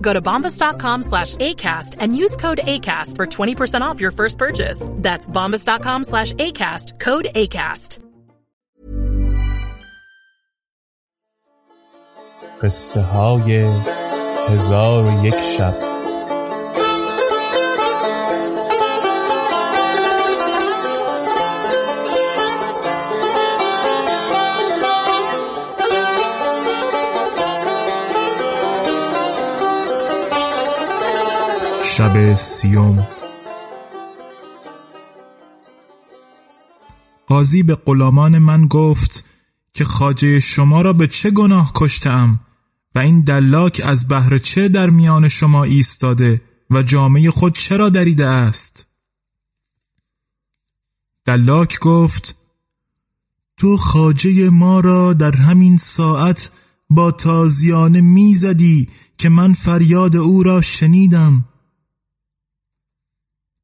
Go to bombas.com slash ACAST and use code ACAST for 20% off your first purchase. That's bombas.com slash ACAST, code ACAST. قصه های هزار و یک شب شب سیوم. قاضی به غلامان من گفت که خاجه شما را به چه گناه کشتم و این دلاک از بهر چه در میان شما ایستاده و جامعه خود چرا دریده است؟ دلاک گفت تو خاجه ما را در همین ساعت با تازیانه می‌زدی که من فریاد او را شنیدم.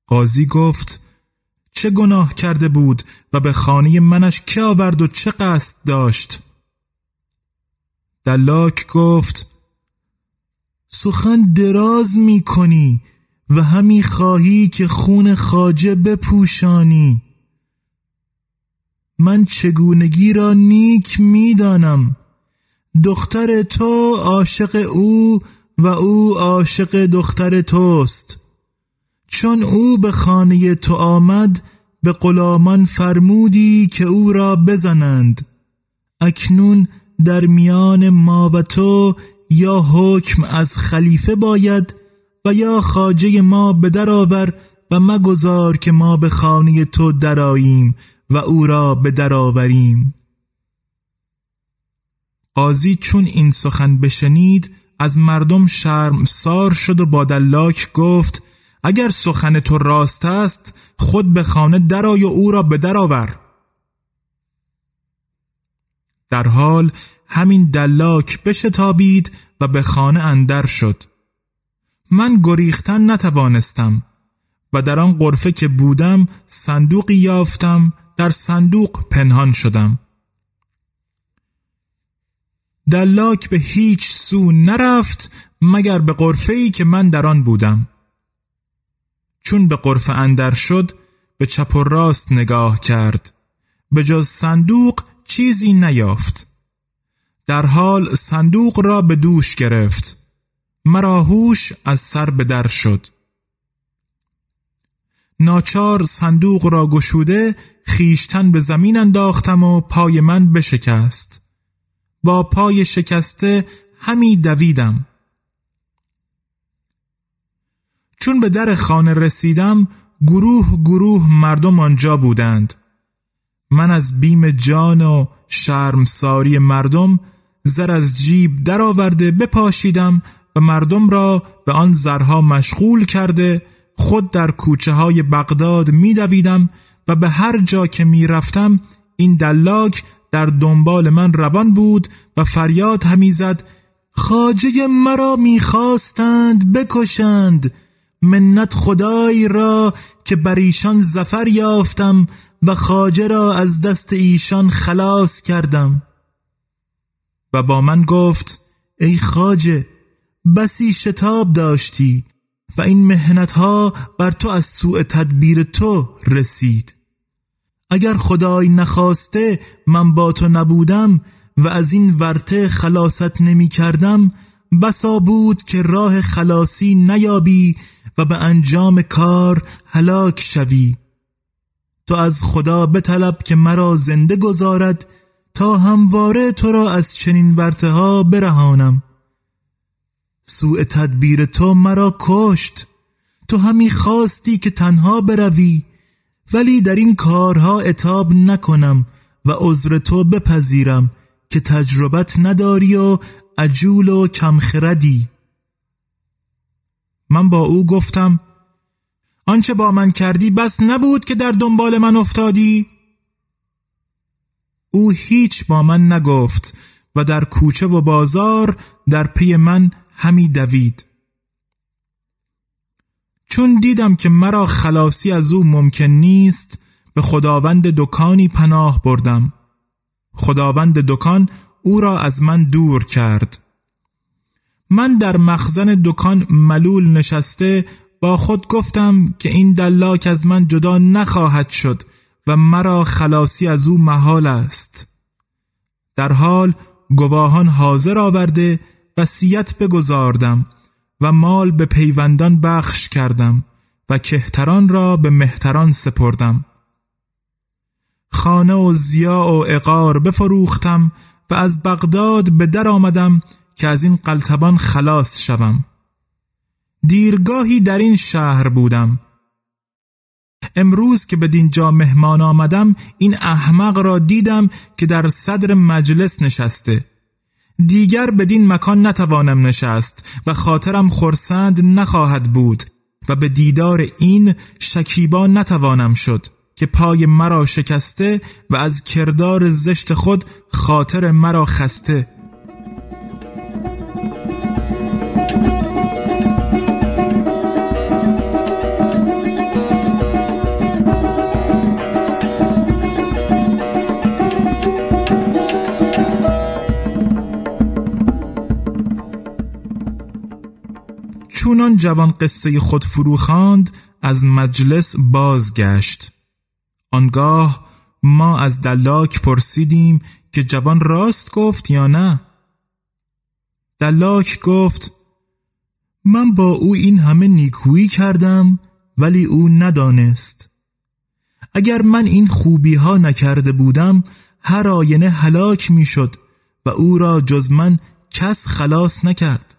قاضی گفت چه گناه کرده بود و به خانه منش که آورد و چه قصد داشت؟ دلاک گفت سخن دراز می کنی و همی خواهی که خون خاجه بپوشانی. من چگونگی را نیک می‌دانم. دختر تو عاشق او و او عاشق دختر توست. چون او به خانه تو آمد به غلامان فرمودی که او را بزنند. اکنون در میان ما و تو یا حکم از خلیفه باید و یا خاجه ما به درآور و مگذار که ما به خانه تو دراییم و او را به درآوریم قاضی چون این سخن بشنید از مردم شرم سار شد و با دلاک گفت اگر سخن تو راست است خود به خانه درای و او را به درآور در حال همین دلاک بشتابید و به خانه اندر شد. من گریختن نتوانستم و در آن قرفه که بودم صندوقی یافتم در صندوق پنهان شدم. دلاک به هیچ سو نرفت مگر به قرفه ای که من در آن بودم. چون به قرفه اندر شد به چپ و راست نگاه کرد. به جز صندوق چیزی نیافت. در حال صندوق را به دوش گرفت. مرا هوش از سر به در شد. ناچار صندوق را گشوده خیشتن به زمین انداختم و پای من بشکست. با پای شکسته همی دویدم. چون به در خانه رسیدم گروه گروه مردم آنجا بودند. من از بیم جان و شرمساری مردم زر از جیب درآورده بپاشیدم و مردم را به آن زرها مشغول کرده خود در کوچه های بغداد میدویدم و به هر جا که می‌رفتم این دلاک در دنبال من روان بود و فریاد همی زد خاجه مرا می‌خواستند بکشند. منت خدای را که بر ایشان زفر یافتم و خاجه را از دست ایشان خلاص کردم. و با من گفت ای خاجه بسی شتاب داشتی و این مهنت ها بر تو از سوء تدبیر تو رسید. اگر خدای نخواسته من با تو نبودم و از این ورته خلاصت نمی کردم بسا بود که راه خلاصی نیابی و به انجام کار هلاک شوی. تو از خدا بطلب که مرا زنده گذارد تا همواره تو را از چنین ورته ها برهانم. سوء تدبیر تو مرا کشت. تو همی خواستی که تنها بروی ولی در این کارها اتاب نکنم و عذر تو بپذیرم که تجربت نداری و عجول و کمخردی. من با او گفتم آنچه با من کردی بس نبود که در دنبال من افتادی. او هیچ با من نگفت و در کوچه و بازار در پی من همی دوید. چون دیدم که مرا خلاصی از او ممکن نیست به خداوند دکانی پناه بردم. خداوند دکان او را از من دور کرد. من در مخزن دکان ملول نشسته با خود گفتم که این دلاک از من جدا نخواهد شد و مرا خلاصی از او محال است. در حال گواهان حاضر آورده وصیت بگذاردم و مال به پیوندان بخش کردم و کهتران را به مهتران سپردم. خانه و زیا و اقار بفروختم از بغداد به در آمدم که از این قلتبان خلاص شوم. دیرگاهی در این شهر بودم. امروز که به دینجا مهمان آمدم این احمق را دیدم که در صدر مجلس نشسته. دیگر بدین مکان نتوانم نشست و خاطرم خرسند نخواهد بود و به دیدار این شکیبا نتوانم شد. که پای مرا شکسته و از کردار زشت خود خاطر مرا خسته. چونان جوان قصه خود فرو خواند از مجلس بازگشت. آنگاه ما از دلاک پرسیدیم که جوان راست گفت یا نه. دلاک گفت من با او این همه نیکویی کردم ولی او ندانست. اگر من این خوبی ها نکرده بودم هر آینه هلاک می‌شد و او را جز من کس خلاص نکرد.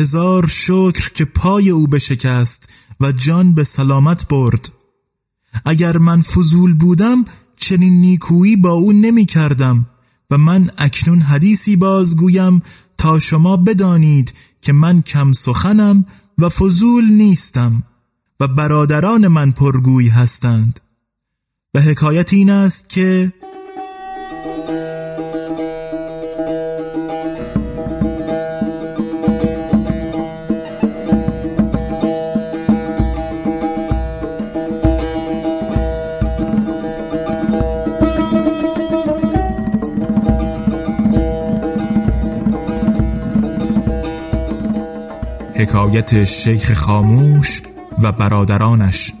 هزار شکر که پای او بشکست و جان به سلامت برد. اگر من فضول بودم چنین نیکویی با او نمی کردم و من اکنون حدیثی بازگویم تا شما بدانید که من کم سخنم و فضول نیستم و برادران من پرگویی هستند. و حکایت این است که حکایت شیخ خاموش و برادرانش.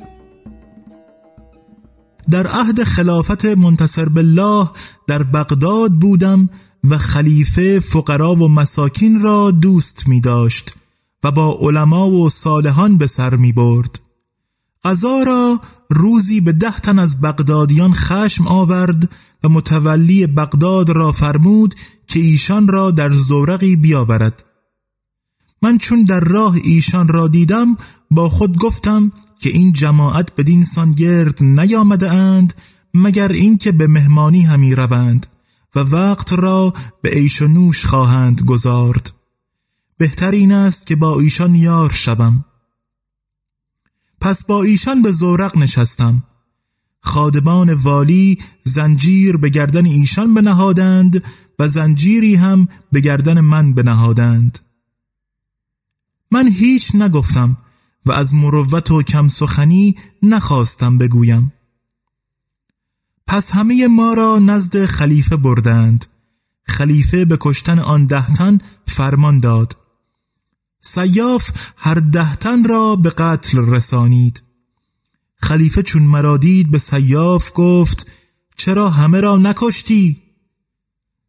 در عهد خلافت منتصر بالله در بغداد بودم و خلیفه فقرا و مساکین را دوست می داشت و با علما و صالحان به سر می برد قضا را روزی به ده تن از بغدادیان خشم آورد و متولی بغداد را فرمود که ایشان را در زورقی بیاورد. من چون در راه ایشان را دیدم با خود گفتم که این جماعت بدین سان گرد نیامده اند مگر اینکه به مهمانی همی روند و وقت را به عیش و نوش خواهند گذارد. بهتر این است که با ایشان یار شوم. پس با ایشان به زورق نشستم. خادمان والی زنجیر به گردن ایشان بنهادند و زنجیری هم به گردن من بنهادند. من هیچ نگفتم و از مروت و کم سخنی نخواستم بگویم. پس همه ما را نزد خلیفه بردند. خلیفه به کشتن آن دهتن فرمان داد. سیاف هر دهتن را به قتل رسانید. خلیفه چون مرادید به سیاف گفت چرا همه را نکشتی؟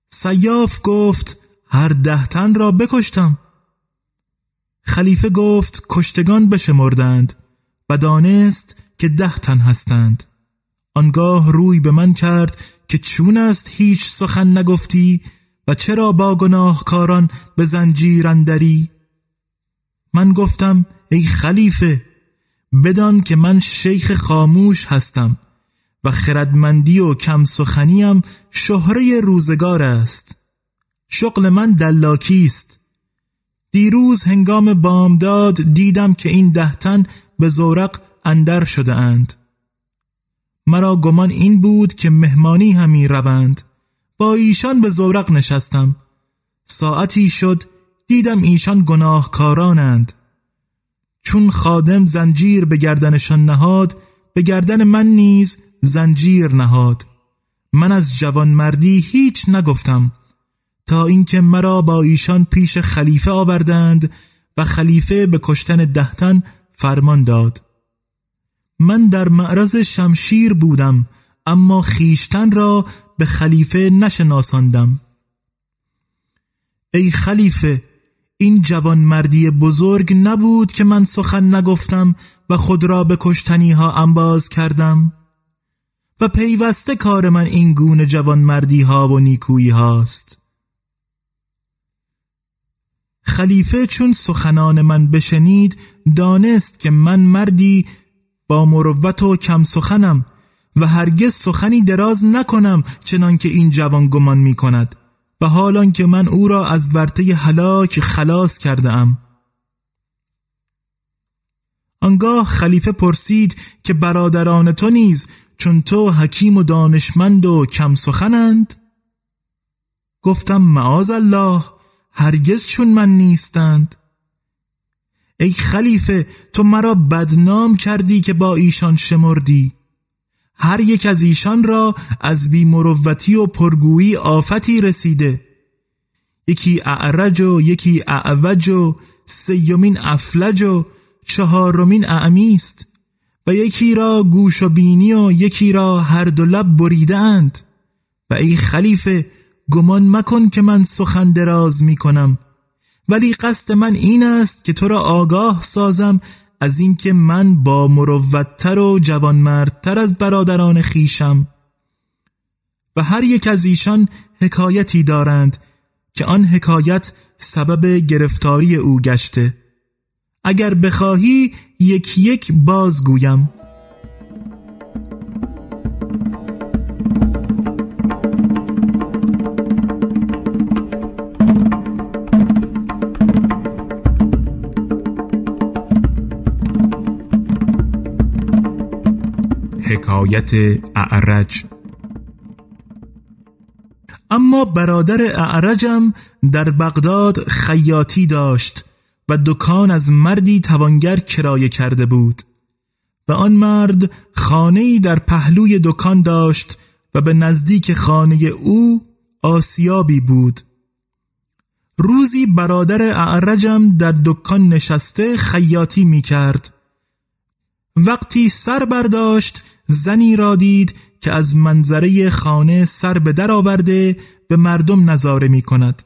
سیاف گفت هر دهتن را بکشتم. خلیفه گفت کشتگان بشمردند و دانست که ده تن هستند. آنگاه روی به من کرد که چون است هیچ سخن نگفتی و چرا با گناهکاران به زنجیر اندری؟ من گفتم ای خلیفه بدان که من شیخ خاموش هستم و خردمندی و کم سخنیم شهره روزگار است. شغل من دلاکی است. دیروز هنگام بامداد دیدم که این دهتن به زورق اندر شده اند. مرا گمان این بود که مهمانی همی روند. با ایشان به زورق نشستم. ساعتی شد دیدم ایشان گناهکارانند. چون خادم زنجیر به گردنشان نهاد به گردن من نیز زنجیر نهاد. من از جوانمردی هیچ نگفتم. تا اینکه مرا با ایشان پیش خلیفه آوردند و خلیفه به کشتن دهتن فرمان داد. من در معرض شمشیر بودم اما خیشتن را به خلیفه نشناساندم. ای خلیفه این جوان مردی بزرگ نبود که من سخن نگفتم و خود را به کشتنی ها انباز کردم؟ و پیوسته کار من این گونه جوان مردی ها و نیکویی هاست خلیفه چون سخنان من بشنید دانست که من مردی با مروت و کم سخنم و هرگز سخنی دراز نکنم چنان که این جوان گمان می کند و حالان که من او را از ورطه هلاک خلاص کرده ام آنگاه خلیفه پرسید که برادران تو نیز چون تو حکیم و دانشمند و کم سخنند؟ گفتم معاذ الله. هرگز چون من نیستند. ای خلیفه تو مرا بدنام کردی که با ایشان شمردی. هر یک از ایشان را از بیمروتی و پرگویی آفتی رسیده. یکی اعرج و یکی اعوج و سیومین افلج و چهارمین اعمیست و یکی را گوش و بینی و یکی را هر دو لب بریدند و ای خلیفه گمان مکن که من سخن دراز می کنم ولی قصد من این است که تو را آگاه سازم از اینکه من با مروتتر و جوانمردتر از برادران خیشم و هر یک از ایشان حکایتی دارند که آن حکایت سبب گرفتاری او گشته. اگر بخواهی یک یک بازگویم. حکایت اعرج. اما برادر اعرجم در بغداد خیاطی داشت و دکان از مردی توانگر کرایه کرده بود. و آن مرد خانه‌ای در پهلوی دکان داشت و به نزدیک خانه او آسیابی بود. روزی برادر اعرجم در دکان نشسته خیاطی می کرد وقتی سر برداشت زنی را دید که از منظره خانه سر به در آورده به مردم نظاره می کند.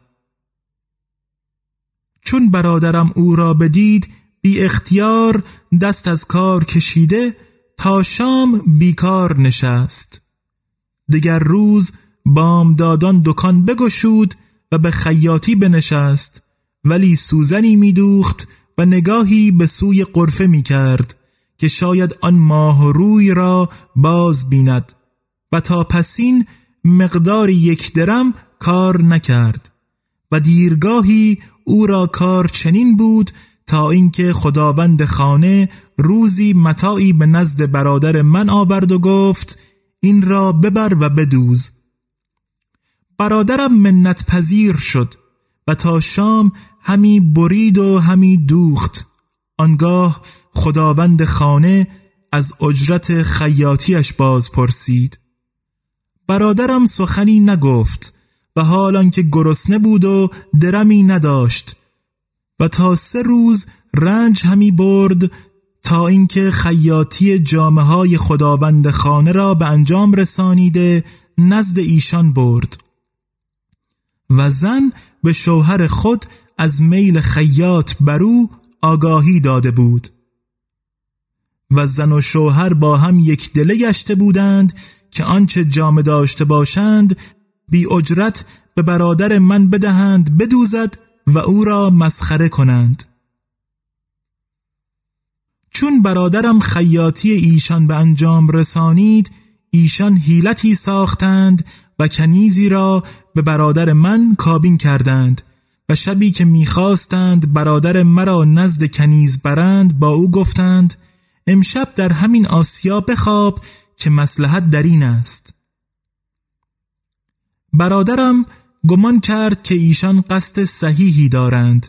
چون برادرم او را بدید بی اختیار دست از کار کشیده تا شام بیکار نشست. دیگر روز بامدادان دکان بگشود و به خیاطی بنشست ولی سوزنی میدوخت و نگاهی به سوی قرفه می کرد که شاید آن ماه روی را باز بیند. و تا پسین مقدار یک درم کار نکرد. و دیرگاهی او را کار چنین بود تا اینکه خداوند خانه روزی متاعی به نزد برادر من آورد و گفت این را ببر و بدوز. برادرم منت پذیر شد و تا شام همی برید و همی دوخت. آنگاه خداوند خانه از اجرت خیاطیش باز پرسید برادرم سخنی نگفت و حال که گرسنه بود و درمی نداشت و تا سه روز رنج همی برد تا اینکه خیاطی جامعه های خداوند خانه را به انجام رسانیده نزد ایشان برد و زن به شوهر خود از میل خیاط برو آگاهی داده بود. و زن و شوهر با هم یک دله گشته بودند که آنچه جامه داشته باشند بی اجرت به برادر من بدهند بدوزد و او را مسخره کنند. چون برادرم خیاطی ایشان به انجام رسانید ایشان حیلتی ساختند و کنیزی را به برادر من کابین کردند و شبی که می‌خواستند برادر مرا نزد کنیز برند با او گفتند امشب در همین آسیا بخواب که مسلحت در این است. برادرم گمان کرد که ایشان قصد صحیحی دارند.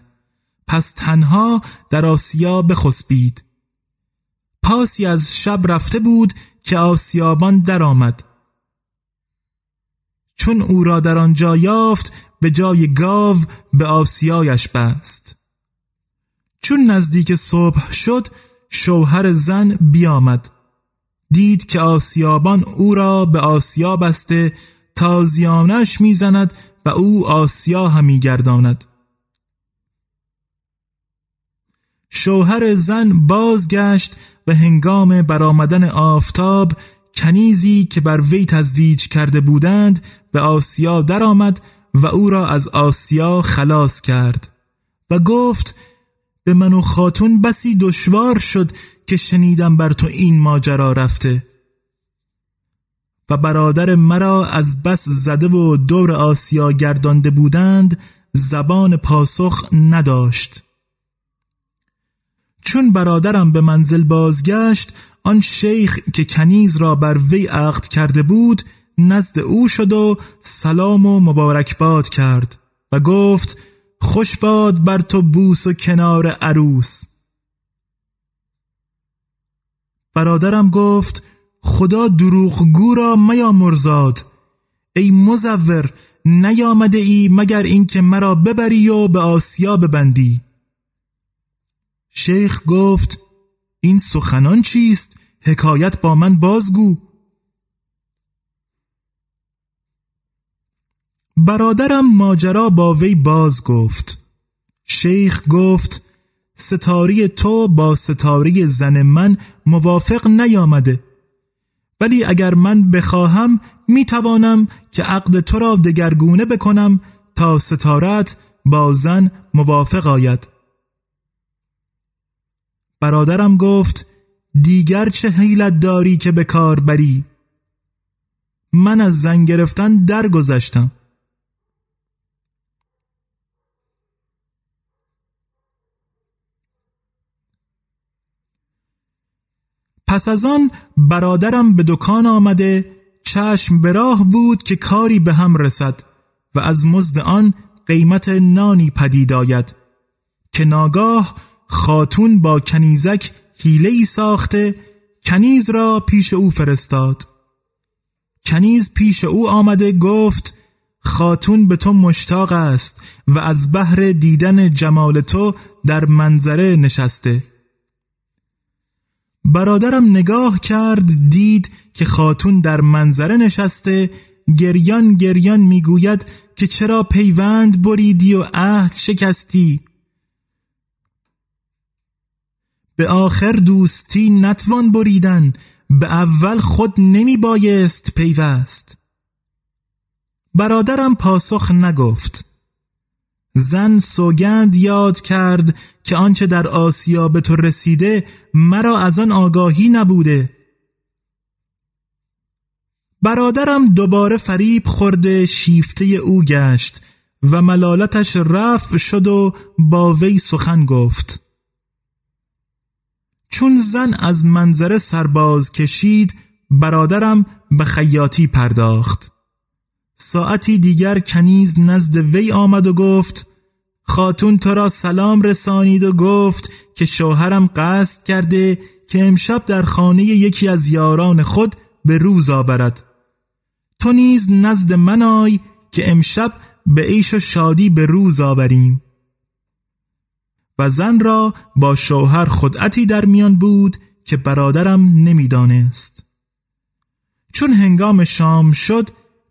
پس تنها در آسیا بخسبید. پاسی از شب رفته بود که آسیابان درآمد. چون او را در آنجا یافت به جای گاو به آسیایش بست. چون نزدیک صبح شد شوهر زن بیامد. دید که آسیابان او را به آسیا بسته تازیانش می‌زند و او آسیا همی گرداند. شوهر زن بازگشت و هنگام برآمدن آفتاب کنیزی که بر وی تزویج کرده بودند به آسیا درآمد و او را از آسیا خلاص کرد و گفت به من و خاتون بسی دشوار شد که شنیدم بر تو این ماجرا رفته. و برادر مرا از بس زده و دور آسیا گردانده بودند زبان پاسخ نداشت. چون برادرم به منزل بازگشت آن شیخ که کنیز را بر وی عقد کرده بود نزد او شد و سلام و مبارکباد کرد و گفت خوش باد بر تو بوس و کنار عروس. برادرم گفت خدا دروغگو را مرزاد. ای مزور نیامده ای مگر اینکه مرا ببری و به آسیا ببندی. شیخ گفت این سخنان چیست؟ حکایت با من بازگو. برادرم ماجرا با وی باز گفت. شیخ گفت ستاری تو با ستاری زن من موافق نیامده. ولی اگر من بخواهم می‌توانم که عقد تو را دگرگونه بکنم تا ستارت با زن موافق آید. برادرم گفت دیگر چه حیلت داری که به کار بری؟ من از زن گرفتن درگذشتم. پس از آن برادرم به دکان آمده چشم به راه بود که کاری به هم رسد و از مزد آن قیمت نانی پدید آید که ناگاه خاتون با کنیزک حیله ساخته کنیز را پیش او فرستاد. کنیز پیش او آمده گفت خاتون به تو مشتاق است و از بحر دیدن جمال تو در منظره نشسته. برادرم نگاه کرد دید که خاتون در منظره نشسته گریان گریان می‌گوید که چرا پیوند بریدی و عهد شکستی. به آخر دوستی نتوان بریدن به اول خود نمی بایست پیوست. برادرم پاسخ نگفت. زن سوگند یاد کرد که آنچه در آسیا به تو رسیده مرا از آن آگاهی نبوده. برادرم دوباره فریب خورده شیفته او گشت و ملالتش رفع شد و با وی سخن گفت. چون زن از منظره سرباز کشید برادرم به خیاطی پرداخت. ساعتی دیگر کنیز نزد وی آمد و گفت خاتون تو را سلام رسانید و گفت که شوهرم قصد کرده که امشب در خانه یکی از یاران خود به روز آورد. تو نیز نزد من آی که امشب به عیش و شادی به روز آوریم. و زن را با شوهر خدعتی در میان بود که برادرم نمی‌دانست. چون هنگام شام شد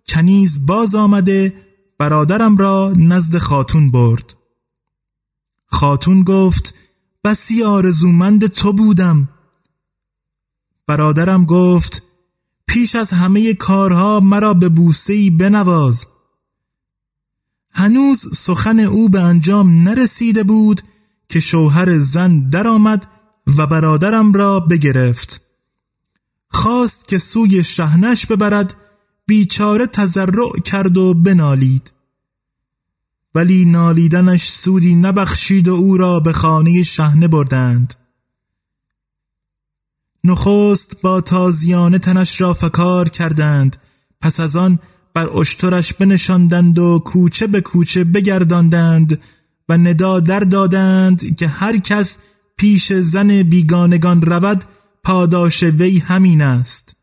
کنیز باز آمده برادرم را نزد خاتون برد. خاتون گفت بسی آرزومند تو بودم. برادرم گفت پیش از همه کارها مرا به بوسهی بنواز. هنوز سخن او به انجام نرسیده بود که شوهر زن درآمد و برادرم را بگرفت. خواست که سوی شهنش ببرد بیچاره تزرع کرد و بنالید. ولی نالیدنش سودی نبخشید و او را به خانه شهنه بردند. نخست با تازیانه تنش را فکار کردند. پس از آن بر اشترش بنشاندند و کوچه به کوچه بگرداندند و ندا در دادند که هر کس پیش زن بیگانگان رود پاداش وی همین است.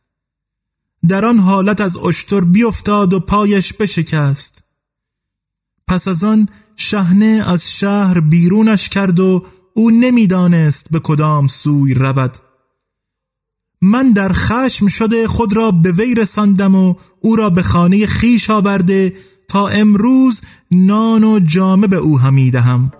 در آن حالت از اشتر بیفتاد و پایش بشکست. پس از آن شهنه از شهر بیرونش کرد و او نمی‌دانست به کدام سوی رود. من در خشم شده خود را به وی رساندم و او را به خانه خیش آورده تا امروز نان و جامه به او همی دهم.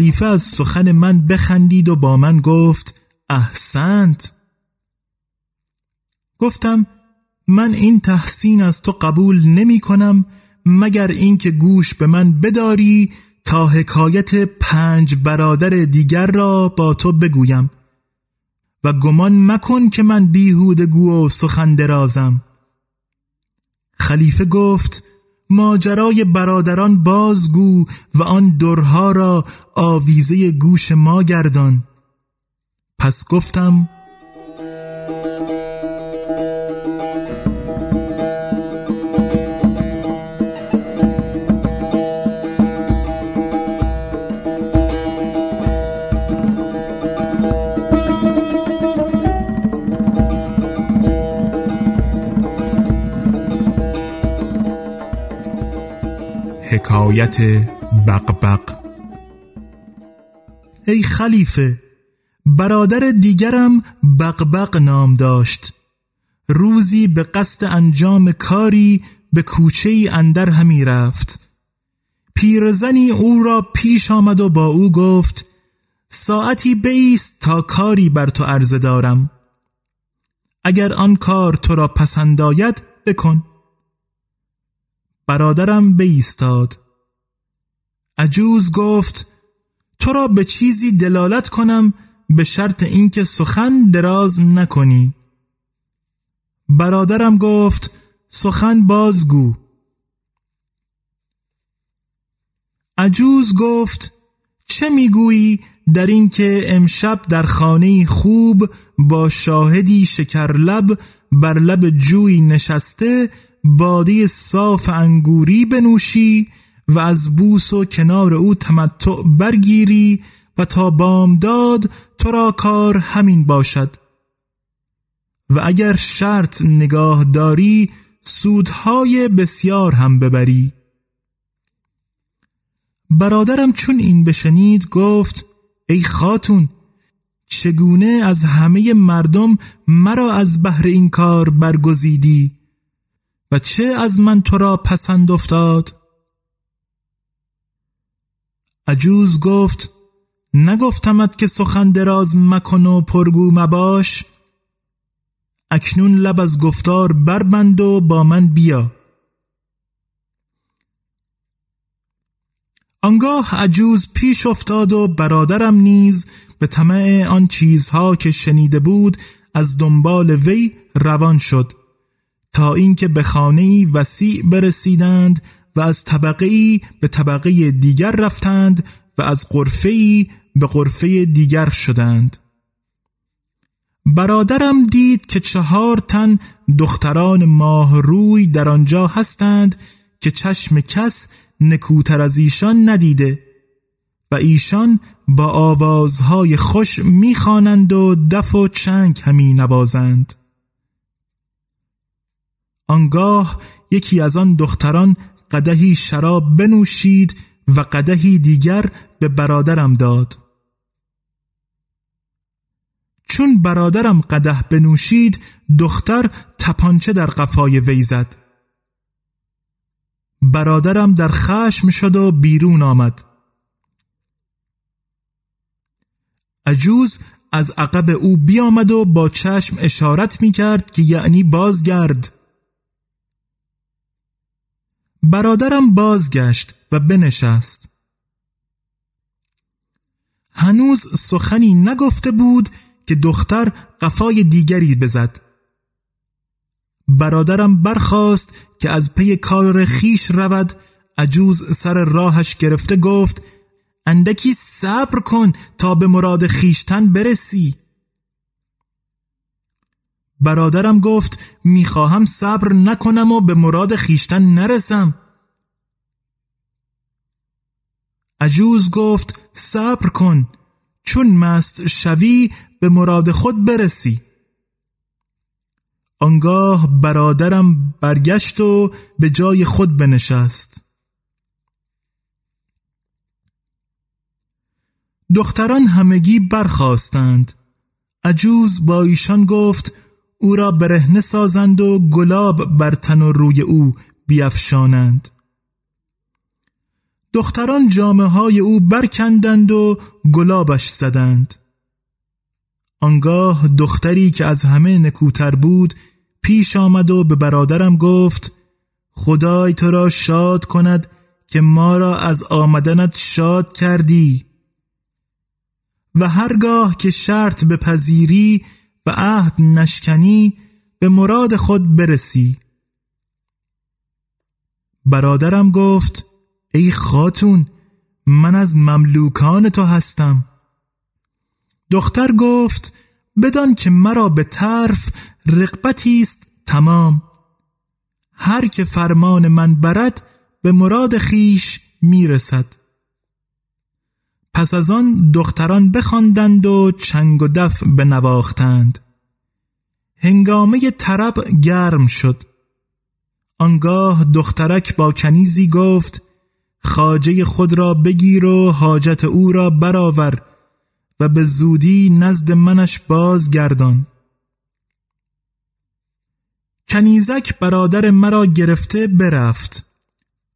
خلیفه از سخن من بخندید و با من گفت احسنت گفتم من این تحسین از تو قبول نمی کنم مگر اینکه گوش به من بداری تا حکایت پنج برادر دیگر را با تو بگویم و گمان مکن که من بیهود گو و سخن درازم. خلیفه گفت ماجرای برادران بازگو و آن درها را آویزه گوش ما گردان. پس گفتم حکایت بقبق ای خلیفه برادر دیگرم بقبق نام داشت. روزی به قصد انجام کاری به کوچه ای اندر همی رفت. پیرزنی او را پیش آمد و با او گفت ساعتی بیست تا کاری بر تو عرضه دارم. اگر آن کار تو را پسند آید بکن. برادرم بیستاد. عجوز گفت تو را به چیزی دلالت کنم به شرط اینکه سخن دراز نکنی. برادرم گفت سخن بازگو. عجوز گفت چه می‌گویی در اینکه امشب در خانه خوب با شاهدی شکرلب بر لب جوی نشسته باده صاف انگوری بنوشی و از بوس و کنار او تمتع برگیری و تا بامداد تو را کار همین باشد. و اگر شرط نگاه داری سودهای بسیار هم ببری. برادرم چون این بشنید گفت ای خاتون چگونه از همه مردم مرا از بهر این کار برگزیدی؟ و چه از من تو را پسند افتاد؟ عجوز گفت نگفتمت که سخن دراز مکن و پرگو مباش. اکنون لب از گفتار بربند و با من بیا. آنگاه عجوز پیش افتاد و برادرم نیز به طمع آن چیزها که شنیده بود از دنبال وی روان شد. تا اینکه به خانه وسیع برسیدند و از طبقه به طبقه دیگر رفتند و از قرفه به قرفه دیگر شدند. برادرم دید که چهار تن دختران ماه روی در آنجا هستند که چشم کس نکوتر از ایشان ندیده و ایشان با آوازهای خوش می‌خوانند و دف و چنگ همی نوازند. آنگاه یکی از آن دختران قدهی شراب بنوشید و قدهی دیگر به برادرم داد. چون برادرم قده بنوشید دختر تپانچه در قفای وی زد. برادرم در خشم شد و بیرون آمد. عجوز از عقب او بیامد و با چشم اشارت می کرد که یعنی بازگرد. برادرم بازگشت و بنشست. هنوز سخنی نگفته بود که دختر قفای دیگری بزد. برادرم برخواست که از پی کار خیش رود عجوز سر راهش گرفته گفت اندکی صبر کن تا به مراد خیشتن برسی. برادرم گفت می‌خواهم صبر نکنم و به مراد خیشتن نرسم. عجوز گفت صبر کن چون مست شوی به مراد خود برسی. آنگاه برادرم برگشت و به جای خود بنشست. دختران همگی برخواستند عجوز با ایشان گفت او را برهنه سازند و گلاب بر تن و روی او بیافشانند دختران جامعه های او برکندند و گلابش زدند. آنگاه دختری که از همه نکوتر بود پیش آمد و به برادرم گفت خدای تو را شاد کند که ما را از آمدنت شاد کردی. و هرگاه که شرط بپذیری و عهد نشکنی به مراد خود برسی. برادرم گفت ای خاتون من از مملوکان تو هستم. دختر گفت بدان که مرا به طرف رقبتی است تمام. هر که فرمان من برد به مراد خیش می‌رسد. پس از آن دختران بخواندند و چنگ و دف بنواختند. هنگامه طرب گرم شد. آنگاه دخترک با کنیزی گفت خاجه خود را بگیر و حاجت او را برآور و به زودی نزد منش بازگردان. کنیزک برادر مرا گرفته برفت.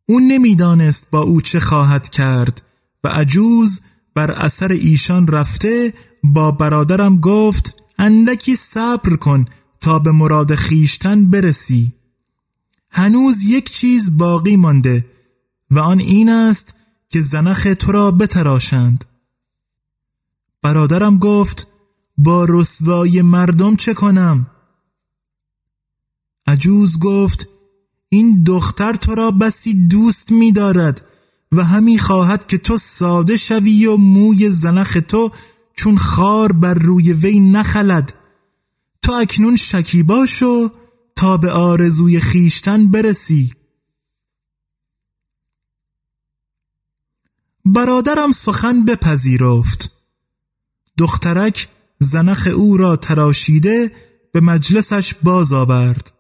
او نمی‌دانست با او چه خواهد کرد. و عجوز بر اثر ایشان رفته با برادرم گفت اندکی صبر کن تا به مراد خیشتن برسی. هنوز یک چیز باقی مانده و آن این است که زنخ تو را بتراشند. برادرم گفت با رسوای مردم چه کنم؟ عجوز گفت این دختر تو را بسی دوست می دارد و همی خواهد که تو ساده شوی و موی زنخ تو چون خار بر روی وی نخلد. تو اکنون شکیبا شو تا به آرزوی خیشتن برسی. برادرم سخن بپذیرفت. دخترک زنخ او را تراشیده به مجلسش باز آورد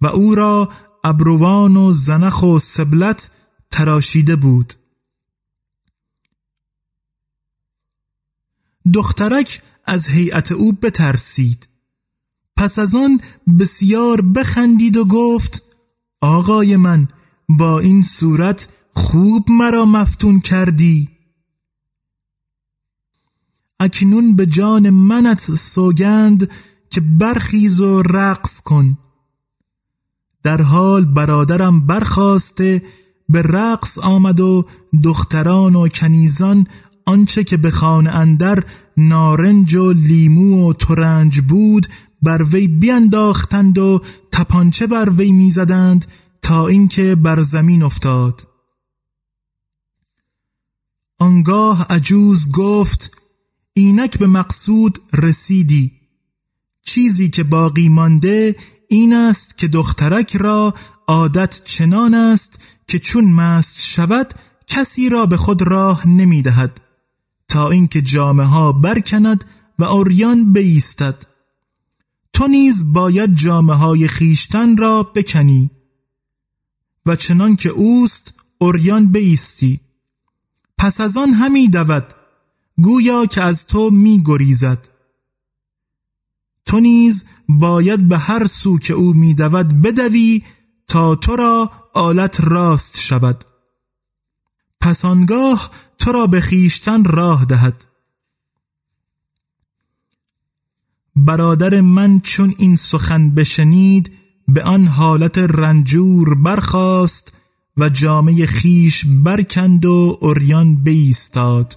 و او را ابروان و زنخ و سبلت تراشیده بود. دخترک از هیئت او بترسید. پس از آن بسیار بخندید و گفت آقای من با این صورت خوب مرا مفتون کردی. اکنون به جان منت سوگند که برخیز و رقص کن. در حال برادرم برخواسته به رقص آمد و دختران و کنیزان آنچه که به خانه اندر نارنج و لیمو و ترنج بود بر وی بینداختند و تپانچه بر وی می‌زدند تا اینکه بر زمین افتاد. آنگاه عجوز گفت اینک به مقصود رسیدی. چیزی که باقی مانده این است که دخترک را عادت چنان است که چون مست شود کسی را به خود راه نمی دهد تا اینکه جامه ها برکند و اوریان بیستد. تو نیز باید جامه های خیشتن را بکنی. و چنان که اوست اوریان بیستی. پس از آن همی دود گویا که از تو می گریزد. تو نیز باید به هر سو که او می دود بدوی تا تو را آلت راست شود. پس آنگاه تو را به خیشتن راه دهد. برادر من چون این سخن بشنید به آن حالت رنجور برخاست و جامعه خیش برکند و اوریان بیستاد.